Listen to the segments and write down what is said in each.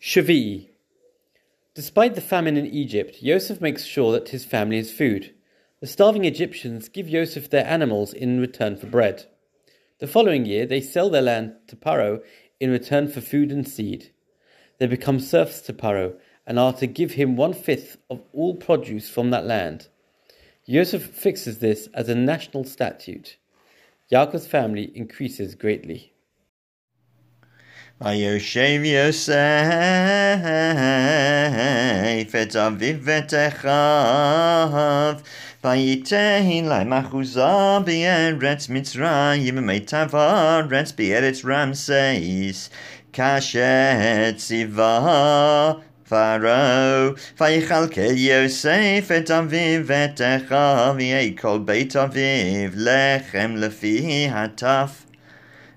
Shavi'i. Despite the famine in Egypt, Yosef makes sure that his family has food. The starving Egyptians give Yosef their animals in return for bread. The following year, they sell their land to Paro in return for food and seed. They become serfs to Paro and are to give him one fifth of all produce from that land. Yosef fixes this as a national statute. Yaakov's family increases greatly. Are you shave yourself? A vivetechav. Vayitehin lai machuzabi and rets mitzrayim and meitavar rets beeritz ramses. Kashet siva Paro. Vayichal ke yosef et aviv et lechem lefi hataf.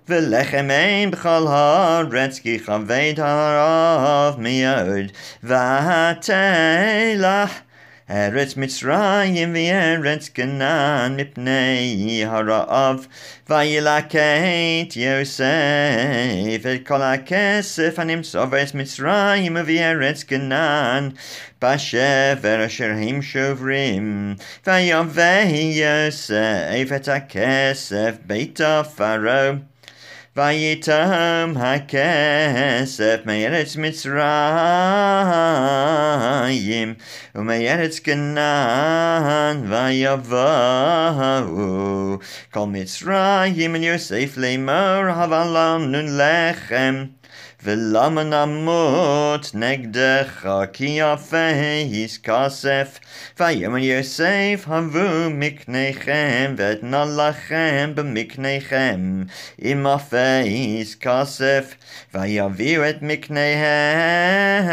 ולחם אין בכל הארץ כי כבד הרעב מאוד ותלך ארץ מצרים וארץ כנען מפני הרעב וילקט יוסף את כל הכסף הנמצא בארץ מצרים ובארץ כנען בשבר אשר הם שוברים ויבא יוסף את הכסף ביתה פרעה ויתם הכסף מארץ מצרים ומארץ כנען ויבואו כל מצרים אל יוסף לאמור הבה לנו לחם ולמה נמות נגדך כי יפה כסף ויאמר יוסף הבו מקניכם ואתנה לכם במקניכם אם אפס כסף ויביאו את מקניהם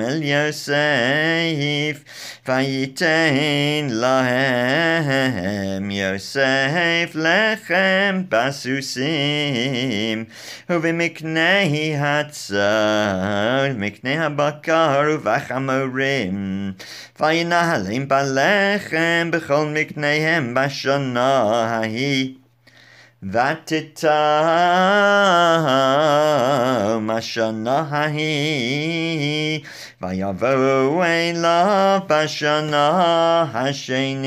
אל יוסף Vayitain lahem Yosef lechem basusim. Uvimiknehi hatzar Miknei habakar uvachamorim Vayinahalim balechem Bechol mikneihem bashana hahi ההיא ותתם השנה ההיא ויבואו אליו בשנה השנית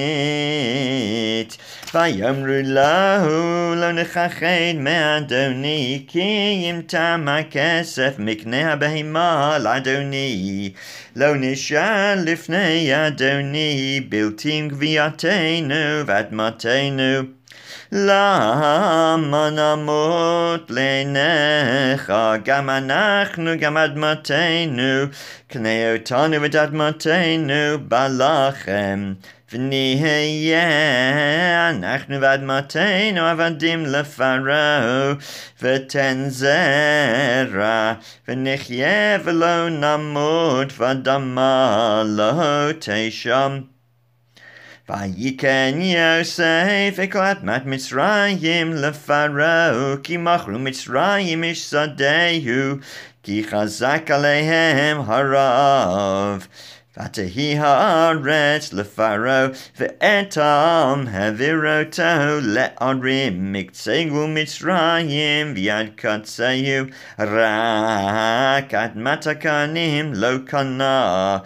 ויאמרו לו לא נכחד מאדוני כי אם תם הכסף מקנה הבהמה לאדוני לא נשאר לפני אדוני בלתי גבייתנו ואדמתנו למה נמות לעיניך גם אנחנו גם אדמתנו קנה אותנו ואת אדמתנו בלחם ונהיה אנחנו ואדמתנו עבדים לפרעה ותן זרע ונחיה ולא נמות ואדמה לא תשם ויקן יוסף וכל אדמת מצרים לפרעה כי מכרו מצרים איש שדהו כי חזק עליהם הרעב ותהי הארץ לפרעה ואתם העביר אותו לערים מקצה גבול מצרים ויד קצהו רק אדמת הכהנים לא קנה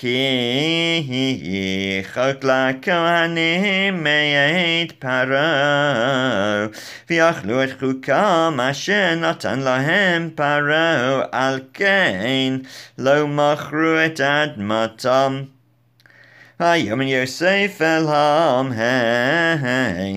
Ci chogla cymani meid paro. Fiach lwyd chwca masyn otan lahem paro. Algain lo mach rwyd ad matom. ויאמר יוסף אל המהן,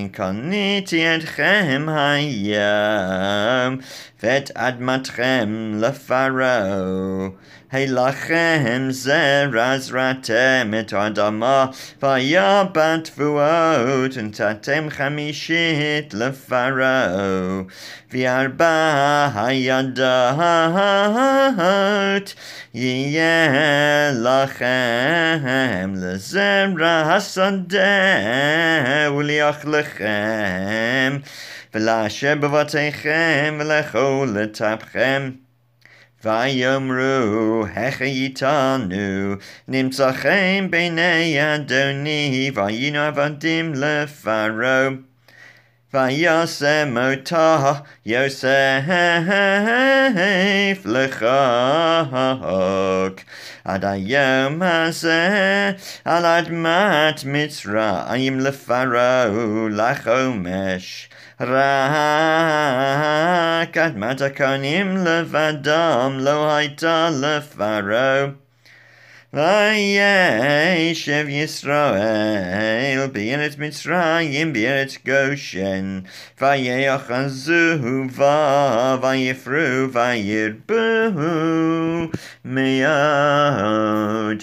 קניתי אתכם היום, ואת אדמתכם לפרעה. הלכם זרע זרעתם את האדמה, והיה בת תבואות, ונתתם חמישית לפרעה, וארבע הידות יהיה לכם לזרע השדה ולאכלכם, ולאשר בבתיכם ולאכול לטפכם. ויאמרו, היכא איתנו, נמצאכם בעיני אדוני, והיינו עבדים לפרעה. וישם אותה יוסף לחוק. עד היום הזה על אדמת מצרים לפרעה לחומש. רק אדמת הכהנים לבדם לא הייתה לפרעה. Vayeshev Yisrael, Be'eretz Mitzrayim, Be'eretz Goshen, Vayeachazuhu, Vayifru, Vayirbuhu, Meod.